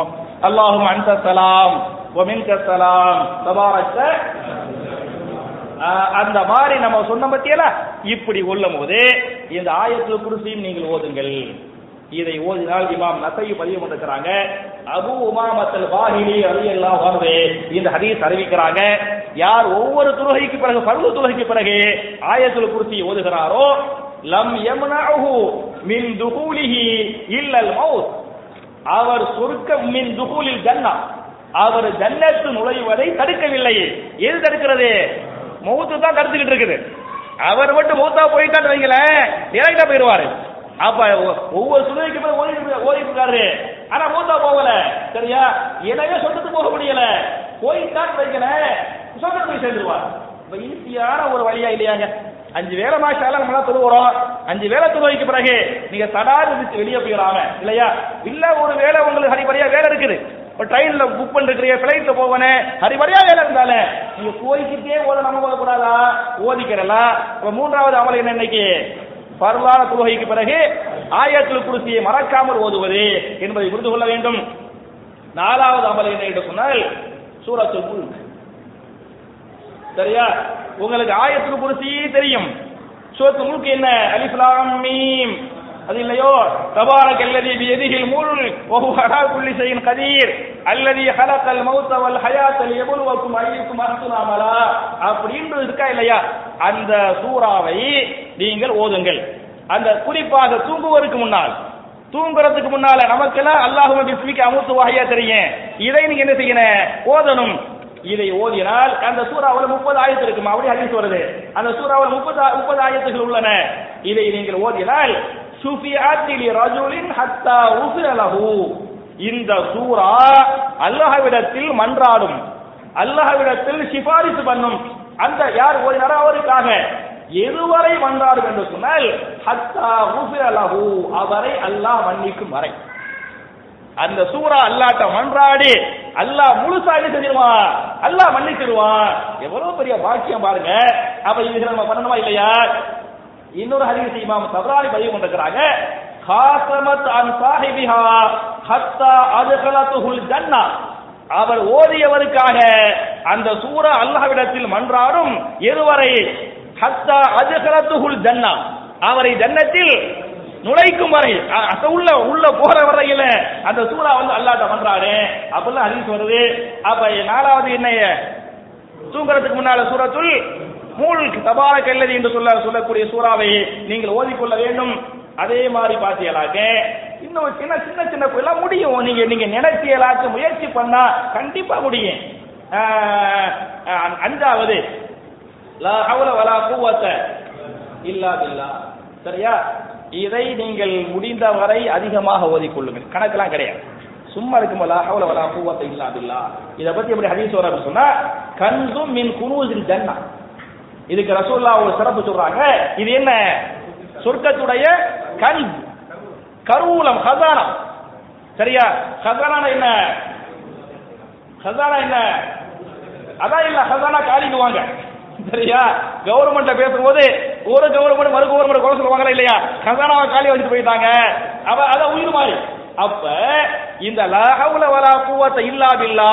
அல்லாஹும் அன்ச சலாம் ஒமின்க சலாம் தபாரக்க அந்த மாதிரி நம்ம சொன்ன பத்தியல இப்படி உள்ள போது இந்த ஆயத்துல குருசியும் நீங்கள் ஓதுங்கள் இதை ஓதினால் இமாம் நசையும் பதிவு பண்ணிருக்கிறாங்க அபு உமாமத்தல் வாஹிலி அலி எல்லாம் இந்த ஹதீஸ் அறிவிக்கிறாங்க யார் ஒவ்வொரு துலகைக்கு பிறகு பருவ துலகைக்கு பிறகு ஆயத்துல குறிச்சி ஓதுகிறாரோ லம் யம்னஹு மின் துகூலிஹி இல்லல் மௌத் அவர் சொர்க்க மின் துகூலில் ஜன்னா அவர் ஜன்னத்து நுழைவதை தடுக்கவில்லை எது தடுக்கிறது மௌத்து தான் தடுத்துக்கிட்டு இருக்குது அவர் மட்டும் மௌத்தா போயிட்டான்னு வைங்களேன் டேரக்டா போயிடுவாரு அப்ப ஒவ்வொரு சுமைக்கு மேல ஓடிட்டு ஓடிட்டு இருக்காரு ஆனா மூத்தா போகல சரியா எனவே சொந்தத்துக்கு போக முடியல போயிட்டான் வைக்கல சொந்தத்தை போய் சேர்ந்துருவார் இப்ப ஈஸியான ஒரு வழியா இல்லையாங்க அஞ்சு வேலை மாஷால நம்மளா தொழுகிறோம் அஞ்சு வேலை தொழுவைக்கு பிறகு நீங்க இருந்துச்சு வெளியே போயிடாம இல்லையா இல்ல ஒரு வேலை உங்களுக்கு ஹரிபரியா வேலை இருக்குது ஒரு ட்ரெயின்ல புக் பண்ணிருக்கிறீங்க பிளைட்ல போவனே ஹரிபரியா வேலை இருந்தாலே நீங்க போய்கிட்டே ஓத நம்ம ஓதக்கூடாதா ஓதிக்கிறலாம் இப்ப மூன்றாவது அமல் என்ன இன்னைக்கு பரலான தொழுகைக்கு பிறகு ஆயத்தில் குருசியை மறக்காமல் ஓதுவது என்பதை புரிந்து கொள்ள வேண்டும் நாலாவது அமல் என்ன என்று சொன்னால் சூரத்துல் முல்க் சரியா உங்களுக்கு ஆயத்தில் குருசி தெரியும் சூரத்து முல்க் என்ன அலிஃப்லாம் மீம் அது இல்லையோ தபாரக் அல்லதி பியதிஹில் முல்க் வஹுவ ஹடா புள்ளி செய்யும் கதீர் அல்லதி ஹலகல் மௌத ஹயாத்தல் எவ்வளவுக்கும் லியபுலுவக்கும் அய்யுக்கும் அப்படின்னு இருக்கா இல்லையா அந்த சூறாவை நீங்கள் ஓதுங்கள் அந்த குறிப்பாக தூங்குவதற்கு முன்னால் தூங்குறதுக்கு முன்னால நமக்கெல்லாம் அல்லாஹும பிஸ்மிக்கு அமுத்து வாயா தெரியும் இதை நீங்க என்ன செய்யணும் ஓதணும் இதை ஓதினால் அந்த சூறாவில் முப்பது ஆயத்து இருக்கும் அப்படி ஹதீஸ் வருது அந்த சூறாவில் முப்பது முப்பது ஆயத்துகள் உள்ளன இதை நீங்கள் ஓதினால் சுஃபியாத்தில் ரஜுலின் ஹத்தா உசுரலஹு இந்த சூறா அல்லாஹ்விடத்தில் மன்றாடும் அல்லாஹ்விடத்தில் சிபாரிசு பண்ணும் அந்த யார் ஓதினாரோ அவருக்காக எதுவரை வந்தார் என்று சொன்னால் ஹத்தா அவரை அல்லாஹ் மன்னிக்கும் வரை அந்த சூரா அல்லாட்ட மன்றாடி அல்லாஹ் முழுசா என்ன செஞ்சிருவான் அல்லாஹ் மன்னிச்சிருவான் எவ்வளவு பெரிய பாக்கியம் பாருங்க அப்ப இது நம்ம பண்ணணுமா இல்லையா இன்னொரு ஹரிசி இமாம் சபராரி பதிவு கொண்டிருக்கிறாங்க காசமத் அன் சாஹிபிஹா ஹத்தா அதுகலத்துஹுல் ஜன்னா அவர் ஓதியவருக்காக அந்த சூர அல்லாஹ்விடத்தில் மன்றாடும் எதுவரை ஹத்தா அதுகலத்துகுல் ஜன்னா அவரை ஜன்னத்தில் நுழைக்கும் வரை உள்ள உள்ள போற வரையில அந்த சூறா வந்து அல்லாட்ட பண்றாரு அப்படிலாம் ஹதீஸ் வருது அப்ப நாலாவது என்னைய தூங்குறதுக்கு முன்னால சூரத்துல் மூல் தபால கல்லதி என்று சொல்ல சொல்லக்கூடிய சூறாவை நீங்கள் ஓதிக்கொள்ள வேண்டும் அதே மாதிரி பாத்தியலாக்க இன்னும் சின்ன சின்ன சின்ன பிள்ளை முடியும் நீங்க நீங்க நினைச்சியலாக்க முயற்சி பண்ணா கண்டிப்பா முடியும் அஞ்சாவது லா வலா குவத்த இல்லா சரியா இதை நீங்கள் முடிந்தவரை அதிகமாக ஓதிக்கொள்ளுங்கள் கணக்கெல்லாம் கிடையாது சும்மா இருக்கும் லா வலா பூவத்தை இல்லா இதை பத்தி எப்படி ஹதீஸ் வர சொன்னா கன்சும் மின் குனூசில் ஜன்னா இதுக்கு ரசூல்லா ஒரு சிறப்பு சொல்றாங்க இது என்ன சொர்க்கத்துடைய கண் கருவூலம் ஹசானம் சரியா ஹசானா என்ன ஹசானா என்ன அதான் இல்ல ஹசானா காலிடுவாங்க சரியா கவர்மெண்ட்ல பேசும்போது ஒரு கவர்மெண்ட் மறு கவர்மெண்ட் குறை சொல்லுவாங்களா இல்லையா கசானாவை காலி வச்சுட்டு போயிட்டாங்க அவ அத உயிர் மாறி அப்ப இந்த லஹவுல வலா குவத்த இல்லா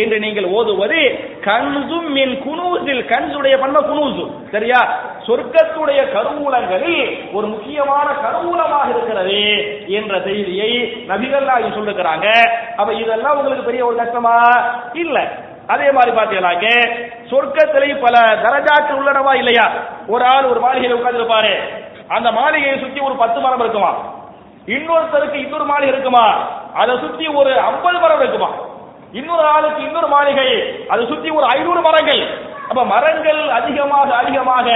என்று நீங்கள் ஓதுவது கன்சும் மின் குனூசில் கன்சுடைய பண்ண குனூசு சரியா சொர்க்கத்துடைய கருவூலங்களில் ஒரு முக்கியமான கருவூலமாக இருக்கிறது என்ற செய்தியை நபிகள் சொல்லுகிறாங்க அப்ப இதெல்லாம் உங்களுக்கு பெரிய ஒரு கஷ்டமா இல்ல அதே மாதிரி பாத்தீங்கன்னாக்க சொர்க்கத்திலையும் பல தரஜாக்கள் உள்ளனவா இல்லையா ஒரு ஆள் ஒரு மாளிகையில் இருப்பாரு அந்த மாளிகையை சுத்தி ஒரு பத்து மரம் இருக்குமா இன்னொருத்தருக்கு இன்னொரு மாளிகை இருக்குமா அதை சுத்தி ஒரு ஐம்பது மரம் இருக்குமா இன்னொரு ஆளுக்கு இன்னொரு மாளிகை அதை சுத்தி ஒரு ஐநூறு மரங்கள் அப்ப மரங்கள் அதிகமாக அதிகமாக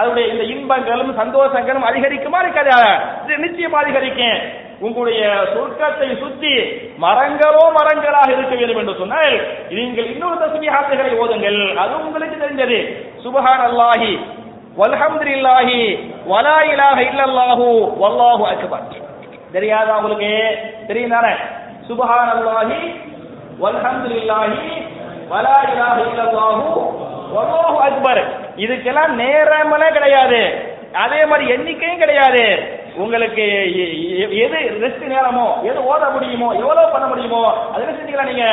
அதனுடைய இந்த இன்பங்களும் சந்தோஷங்களும் அதிகரிக்குமா இருக்காது நிச்சயமா அதிகரிக்கும் உங்களுடைய சொர்க்கத்தை சுத்தி மரங்களோ மரங்களாக இருக்க வேண்டும் என்று சொன்னால் நீங்கள் இன்னொரு தஸ்மிஹாத்துகளை ஓதுங்கள் அது உங்களுக்கு தெரிஞ்சது சுபஹான் அல்லாஹி வல்ஹம்துலில்லாஹி வலா இலாஹ இல்லல்லாஹு வல்லாஹு அக்பர் தெரியாதா உங்களுக்கு தெரியும் தானே சுபஹான் அல்லாஹி வல்ஹம்துலில்லாஹி வலா இலாஹ இல்லல்லாஹு வல்லாஹு அக்பர் இதுக்கெல்லாம் நேரமெல்லாம் கிடையாது அதே மாதிரி எண்ணிக்கையும் கிடையாது உங்களுக்கு எது ரெஸ்ட் நேரமோ எது ஓத முடியுமோ எவ்வளவு பண்ண முடியுமோ அதில் செஞ்சுக்கலாம் நீங்க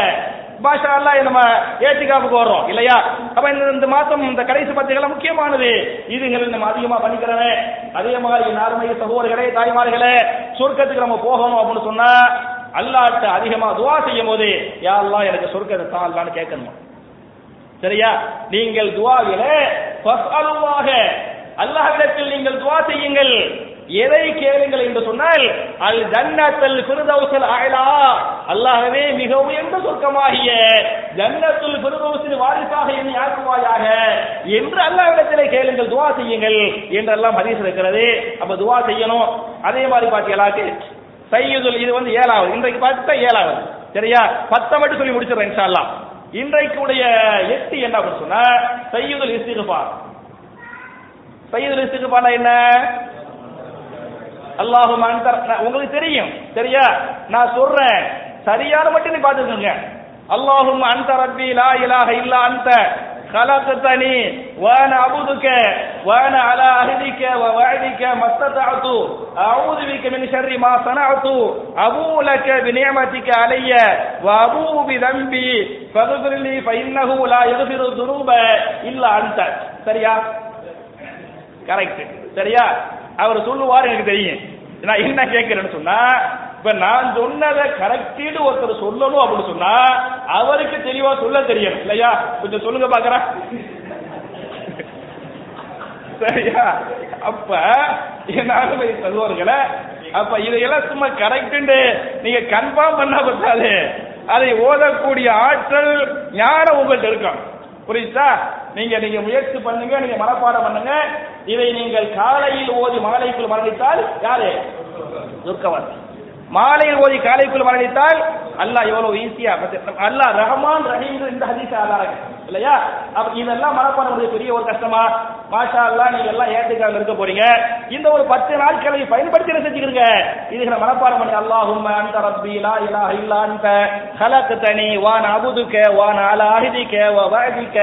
பாஷா எல்லாம் நம்ம ஏத்துக்காவுக்கு வர்றோம் இல்லையா அப்ப இந்த இந்த மாசம் இந்த கடைசி பத்திரிகை முக்கியமானது இதுங்களை நம்ம அதிகமா பண்ணிக்கிறவே அதே மாதிரி நார்மலிக சகோதரர்களே தாய்மார்களே சொர்க்கத்துக்கு நம்ம போகணும் அப்படின்னு சொன்னா அல்லாட்ட அதிகமா துவா செய்யும் போது யாரெல்லாம் எனக்கு சொர்க்கத்தை தான் கேட்கணுமா சரியா நீங்கள் துவாவிலே ஃபஸ்அலுல்லாஹ அல்லாஹ்விடத்தில் நீங்கள் துவா செய்யுங்கள் எதை கேளுங்கள் என்று சொன்னால் அல் ஜன்னத்தல் ஃபிர்தௌஸல் அலா அல்லாஹவே மிக உயர்ந்த சொர்க்கமாகிய ஜன்னத்துல் ஃபிர்தௌஸின் வாரிசாக என்னை ஆக்குவாயாக என்று அல்லாஹ்விடத்திலே கேளுங்கள் துவா செய்யுங்கள் என்றெல்லாம் பதிவு இருக்கிறது அப்ப துவா செய்யணும் அதே மாதிரி பாத்தீங்களாக்கு சையதுல் இது வந்து ஏழாவது இன்றைக்கு பார்த்தா ஏழாவது சரியா பத்தை மட்டும் சொல்லி முடிச்சிடறேன் இன்ஷா இன்றைக்குடைய எட்டு என்ன அப்படின்னு சொன்னா செய்யுதல் இஸ்திகுபார் செய்யுதல் இஸ்திகுபார் என்ன அல்லாஹு அல்லாஹும் உங்களுக்கு தெரியும் சரியா நான் சொல்றேன் சரியான மட்டும் நீ பாத்துக்கோங்க அல்லாஹும் அந்த ரப்பி லா இலாஹ இல்ல அந்த خلقتني وانا اعبدك وانا على عهدك ووعدك ما استطعت اعوذ بك من شر ما صنعت ابو لك بنعمتك علي وابو بذنبي فاغفر لي فانه لا يغفر الذنوب الا انت சரியா கரெக்ட் சரியா அவர் சொல்லுவார் எனக்கு தெரியும் நான் என்ன கேட்கிறேன்னு சொன்னா இப்ப நான் சொன்னதை கரெக்டீடு ஒருத்தர் சொல்லணும் அப்படின்னு சொன்னா அவருக்கு தெளிவா சொல்ல தெரியும் இல்லையா கொஞ்சம் சொல்லுங்க பாக்குறேன் சரியா அப்ப என்னாலும் சகோதரர்களை அப்ப இதையெல்லாம் சும்மா கரெக்ட் நீங்க கன்ஃபார்ம் பண்ண பார்த்தாது அதை ஓதக்கூடிய ஆற்றல் ஞானம் உங்கள்கிட்ட இருக்கும் புரியுதா நீங்க நீங்க முயற்சி பண்ணுங்க நீங்க மனப்பாடம் பண்ணுங்க இதை நீங்கள் காலையில் ஓதி மகளைக்குள் மரணித்தால் யாரு துர்க்கவர்த்தி மாலையில் ஓதி காலைக்குள் மரணித்தால் அல்லாஹ் எவ்வளவு ஈஸியா அல்லாஹ் ரஹ்மான் ரஹீம் இந்த ஹதீஸ் ஆதாரங்கள் இல்லையா அப்ப இதெல்லாம் மனப்பாடம் பெரிய ஒரு கஷ்டமா மாஷா அல்லா நீங்க எல்லாம் ஏத்துக்காம இருக்க போறீங்க இந்த ஒரு பத்து நாட்களை பயன்படுத்தி செஞ்சுக்கிறீங்க இதுகளை மனப்பாடம் பண்ணி அல்லாஹும் அந்த ரப்பி லா இலா இல்லா அந்த ஹலக்கு தனி வான் அபுதுக்க வான் அல அஹிதிக்க வ வஹதிக்க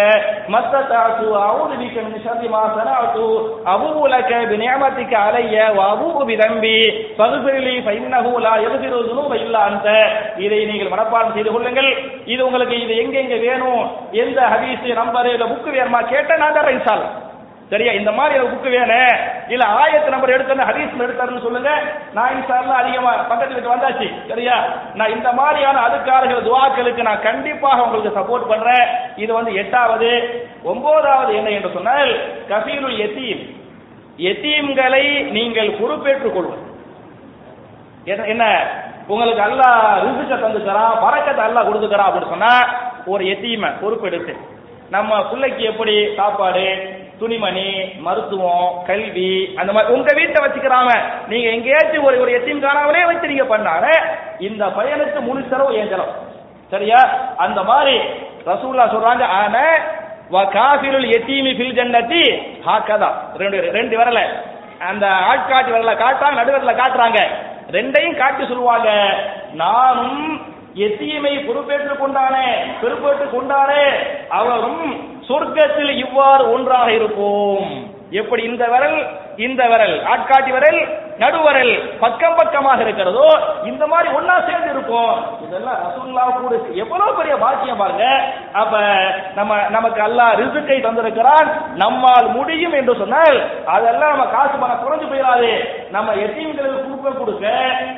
மத்த தாசு அவுது பிக்க மின் ஷர்ரி மா சனஅது அபூ லக பினிஅமத்திக்க அலைய வ அபூ பிதம்பி ஃபக்ஃபிர்லி ஃபஇன்னஹு லா யக்ஃபிரு ذنوب இல்லா அந்த இதை நீங்கள் மனப்பாடம் செய்து கொள்ளுங்கள் இது உங்களுக்கு இது எங்கெங்க வேணும் எந்த ஹதீஸ் நம்பர் இல்ல புக்கு வேணுமா கேட்டேன் நான் தரேன் இன்சால் சரியா இந்த மாதிரி ஒரு புக்கு வேணும் இல்ல ஆயத்து நம்பர் எடுத்தேன் ஹதீஸ் எடுத்தாருன்னு சொல்லுங்க நான் சார்ல அதிகமா பக்கத்து வீட்டு வந்தாச்சு சரியா நான் இந்த மாதிரியான அதுக்காரர்கள் துவாக்களுக்கு நான் கண்டிப்பாக உங்களுக்கு சப்போர்ட் பண்றேன் இது வந்து எட்டாவது ஒன்பதாவது என்ன என்று சொன்னால் கபீருல் எத்தீம் எத்தீம்களை நீங்கள் பொறுப்பேற்றுக் கொள்வது என்ன உங்களுக்கு அல்லாஹ் ரிசுக்க தந்துக்கிறான் பறக்கத்தை அல்லா கொடுத்துக்கிறான் அப்படின்னு சொன்னா ஒரு எத்தீமை பொறுப்பெடுத்து நம்ம பிள்ளைக்கு எப்படி சாப்பாடு துணிமணி மருத்துவம் கல்வி அந்த மாதிரி உங்க வீட்டை வச்சுக்கிறாம நீங்க எங்கேயாச்சும் ஒரு ஒரு எத்தீம் காணாமலே வச்சிருக்க பண்ணால இந்த பையனுக்கு முழு செலவு ஏன் சரியா அந்த மாதிரி ரசூல்லா சொல்றாங்க ஆன காபிருள் எத்தீமி பில் ஜன்னத்தி ஹாக்கதா ரெண்டு ரெண்டு வரல அந்த ஆட்காட்டி வரல காட்டுறாங்க நடுவரில் காட்டுறாங்க ரெண்டையும் காட்டி சொல்லுவாங்க நானும் எத்தீமை பொறுப்பேற்றுக் கொண்டானே பொறுப்பேற்றுக் கொண்டானே அவரும் சொர்க்கத்தில் இவ்வாறு ஒன்றாக இருப்போம் எப்படி இந்த வரல் இந்த விரல் ஆட்காட்டி விரல் நடுவரல் பக்கம் பக்கமாக இருக்கிறதோ இந்த மாதிரி ஒன்னா சேர்ந்து இருக்கும் இதெல்லாம் ரசூல்லா கூட எவ்வளவு பெரிய பாக்கியம் பாருங்க அப்ப நம்ம நமக்கு அல்லா ரிசுக்கை தந்திருக்கிறான் நம்மால் முடியும் என்று சொன்னால் அதெல்லாம் நம்ம காசு பணம் குறைஞ்சு போயிடாது நம்ம எத்தீவுகளுக்கு கொடுக்க கொடுக்க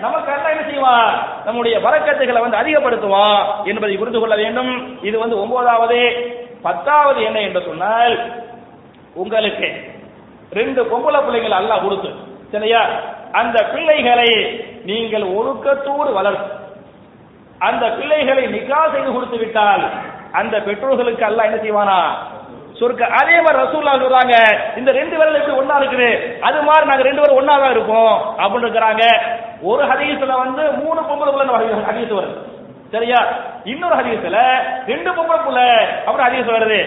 நமக்கு அல்ல என்ன செய்வான் நம்முடைய வரக்கத்துகளை வந்து அதிகப்படுத்துவான் என்பதை புரிந்து கொள்ள வேண்டும் இது வந்து ஒன்பதாவது பத்தாவது என்ன என்று சொன்னால் உங்களுக்கு ரெண்டு பொம்பளை பிள்ளைகள் அல்லா கொடுத்து சரியா அந்த பிள்ளைகளை நீங்கள் ஒழுக்கத்தோடு வளர்த்து அந்த பிள்ளைகளை நிகா செய்து கொடுத்து விட்டால் அந்த பெற்றோர்களுக்கு அல்லாஹ் என்ன செய்வானா சொர்க்க அதே மாதிரி ரசூல்லா சொல்றாங்க இந்த ரெண்டு விரல் எப்படி ஒன்னா இருக்குது அது மாதிரி நாங்க ரெண்டு பேரும் ஒன்னா தான் இருப்போம் அப்படின்னு இருக்கிறாங்க ஒரு ஹதீஸ்ல வந்து மூணு பொம்பளை பிள்ளை ஹதீஸ் வருது சரியா இன்னொரு ஹதீஸ்ல ரெண்டு பொம்பளை பிள்ளை அப்படின்னு ஹதீஸ் வருது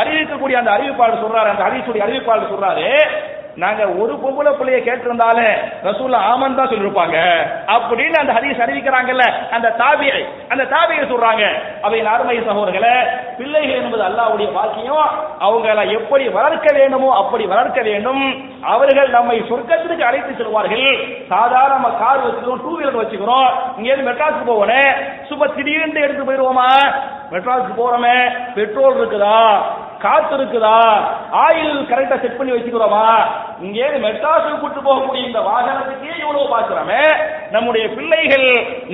அறிவிக்கக்கூடிய அந்த அறிவிப்பாளர் சொல்றாரு அந்த ஹதீஸுடைய அறிவிப்பாளர் சொல்றாரு நாங்க ஒரு பொம்பளை பிள்ளைய கேட்டிருந்தாலே ரசூல்ல ஆமன் தான் சொல்லிருப்பாங்க அப்படின்னு அந்த ஹரீஸ் அறிவிக்கிறாங்கல்ல அந்த தாபியை அந்த தாபியை சொல்றாங்க அவை அருமை சகோதரர்களை பிள்ளைகள் என்பது அல்லாவுடைய பாக்கியம் அவங்களை எப்படி வளர்க்க வேண்டுமோ அப்படி வளர்க்க வேண்டும் அவர்கள் நம்மை சொர்க்கத்திற்கு அழைத்து செல்வார்கள் சாதாரண நம்ம கார் வச்சுக்கிறோம் டூ வீலர் வச்சுக்கிறோம் இங்கே மெட்ராஸ் போவோனே சுப திடீர்னு எடுத்து போயிடுவோமா மெட்ராஸுக்கு போறோமே பெட்ரோல் இருக்குதா காத்து இருக்குதா ஆயில் கரெக்டா செட் பண்ணி வச்சுக்கிறோமா இங்கே மெட்ராஸுக்கு கூட்டு போகக்கூடிய இந்த வாகனத்துக்கே இவ்வளவு பாக்குறோமே நம்முடைய பிள்ளைகள்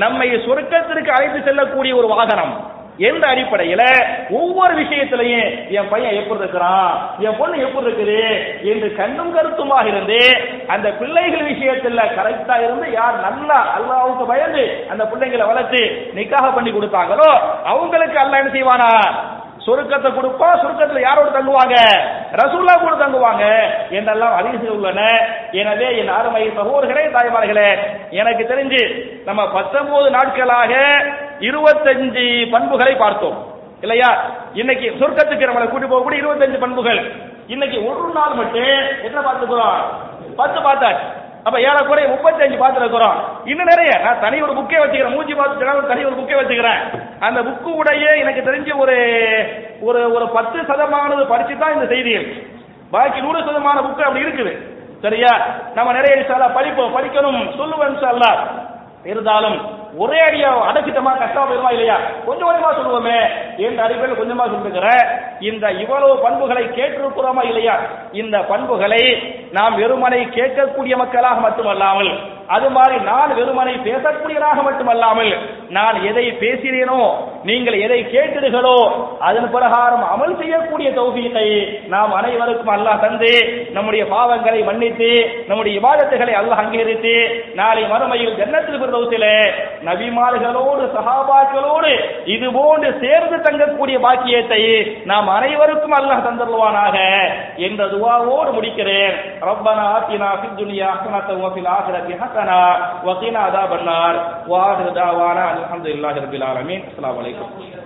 நம்மை சுருக்கத்திற்கு அழைத்து செல்லக்கூடிய ஒரு வாகனம் எந்த அடிப்படையில ஒவ்வொரு விஷயத்திலையும் என் பையன் எப்படி இருக்கிறான் என் பொண்ணு எப்படி இருக்குது என்று கண்ணும் கருத்துமாக இருந்து அந்த பிள்ளைகள் விஷயத்துல கரெக்டா இருந்து யார் நல்லா அல்லாவுக்கு பயந்து அந்த பிள்ளைங்களை வளர்த்து நிக்காக பண்ணி கொடுத்தாங்களோ அவங்களுக்கு அல்ல என்ன செய்வானா சொருக்கத்தை கொடுப்போம் சொருக்கத்துல யாரோட தங்குவாங்க ரசூல்லா கூட தங்குவாங்க என்றெல்லாம் அறிவிசை உள்ளன எனவே என் அருமை சகோதரர்களே தாய்மார்களே எனக்கு தெரிஞ்சு நம்ம பத்தொன்பது நாட்களாக இருபத்தஞ்சு பண்புகளை பார்த்தோம் இல்லையா இன்னைக்கு சுருக்கத்துக்கு நம்மளை கூட்டி போக கூட இருபத்தஞ்சு பண்புகள் இன்னைக்கு ஒரு நாள் மட்டும் என்ன பார்த்துக்கிறோம் பத்து பார்த்தாச்சு அப்ப ஏறக்குறைய முப்பத்தஞ்சு பாத்துல இருக்கிறோம் இன்னும் நிறைய நான் தனி ஒரு புக்கே வச்சுக்கிறேன் மூஞ்சி பாத்துக்கலாம் தனி ஒரு புக்கே வச்சுக்கிறேன் அந்த புக்கு உடைய எனக்கு தெரிஞ்ச ஒரு ஒரு ஒரு பத்து சதமானது படிச்சு தான் இந்த செய்திகள் பாக்கி நூறு சதமான புக்கு அப்படி இருக்குது சரியா நம்ம நிறைய இன்ஷால்லா படிப்போம் படிக்கணும் சொல்லுவோம் இன்ஷால்லா இருந்தாலும் ஒரே அடியா அடக்கிட்டமா கஷ்டமா போயிருமா இல்லையா கொஞ்சம் கொஞ்சமா சொல்லுவோமே என் அறிவியல் கொஞ்சமாக சொல்லுகிற இந்த இவ்வளவு பண்புகளை கேட்டிருக்கிறோமா இல்லையா இந்த பண்புகளை நாம் வெறுமனை கேட்கக்கூடிய மக்களாக மட்டுமல்லாமல் அது மாதிரி நான் வெறுமனை பேசக்கூடியதாக மட்டுமல்லாமல் நான் எதை பேசினேனோ நீங்கள் எதை கேட்டீர்களோ அதன் பிரகாரம் அமல் செய்யக்கூடிய தௌபியத்தை நாம் அனைவருக்கும் அல்லாஹ் தந்து நம்முடைய பாவங்களை மன்னித்து நம்முடைய விவாதத்துகளை அல்லாஹ் அங்கீகரித்து நாளை மறுமையில் ஜன்னத்தில் பிறந்தவத்தில் நபிமார்களோடு சகாபாக்களோடு இது போன்று சேர்ந்து தங்கக்கூடிய பாக்கியத்தை நாம் அனைவருக்கும் அல்ல தந்தருவானாக என்ற துவாவோடு முடிக்கிறேன் ரப்பனா ஆத்தினா ஃபி துனியா ஹஸனத வஃபில் ஆகிரத்தி ஹஸனா வஃதினா தாபன்னார் வாஹிர தாவானா அல்ஹம்துலில்லாஹி ரப்பில் ஆலமீன் அஸ்ஸலாமு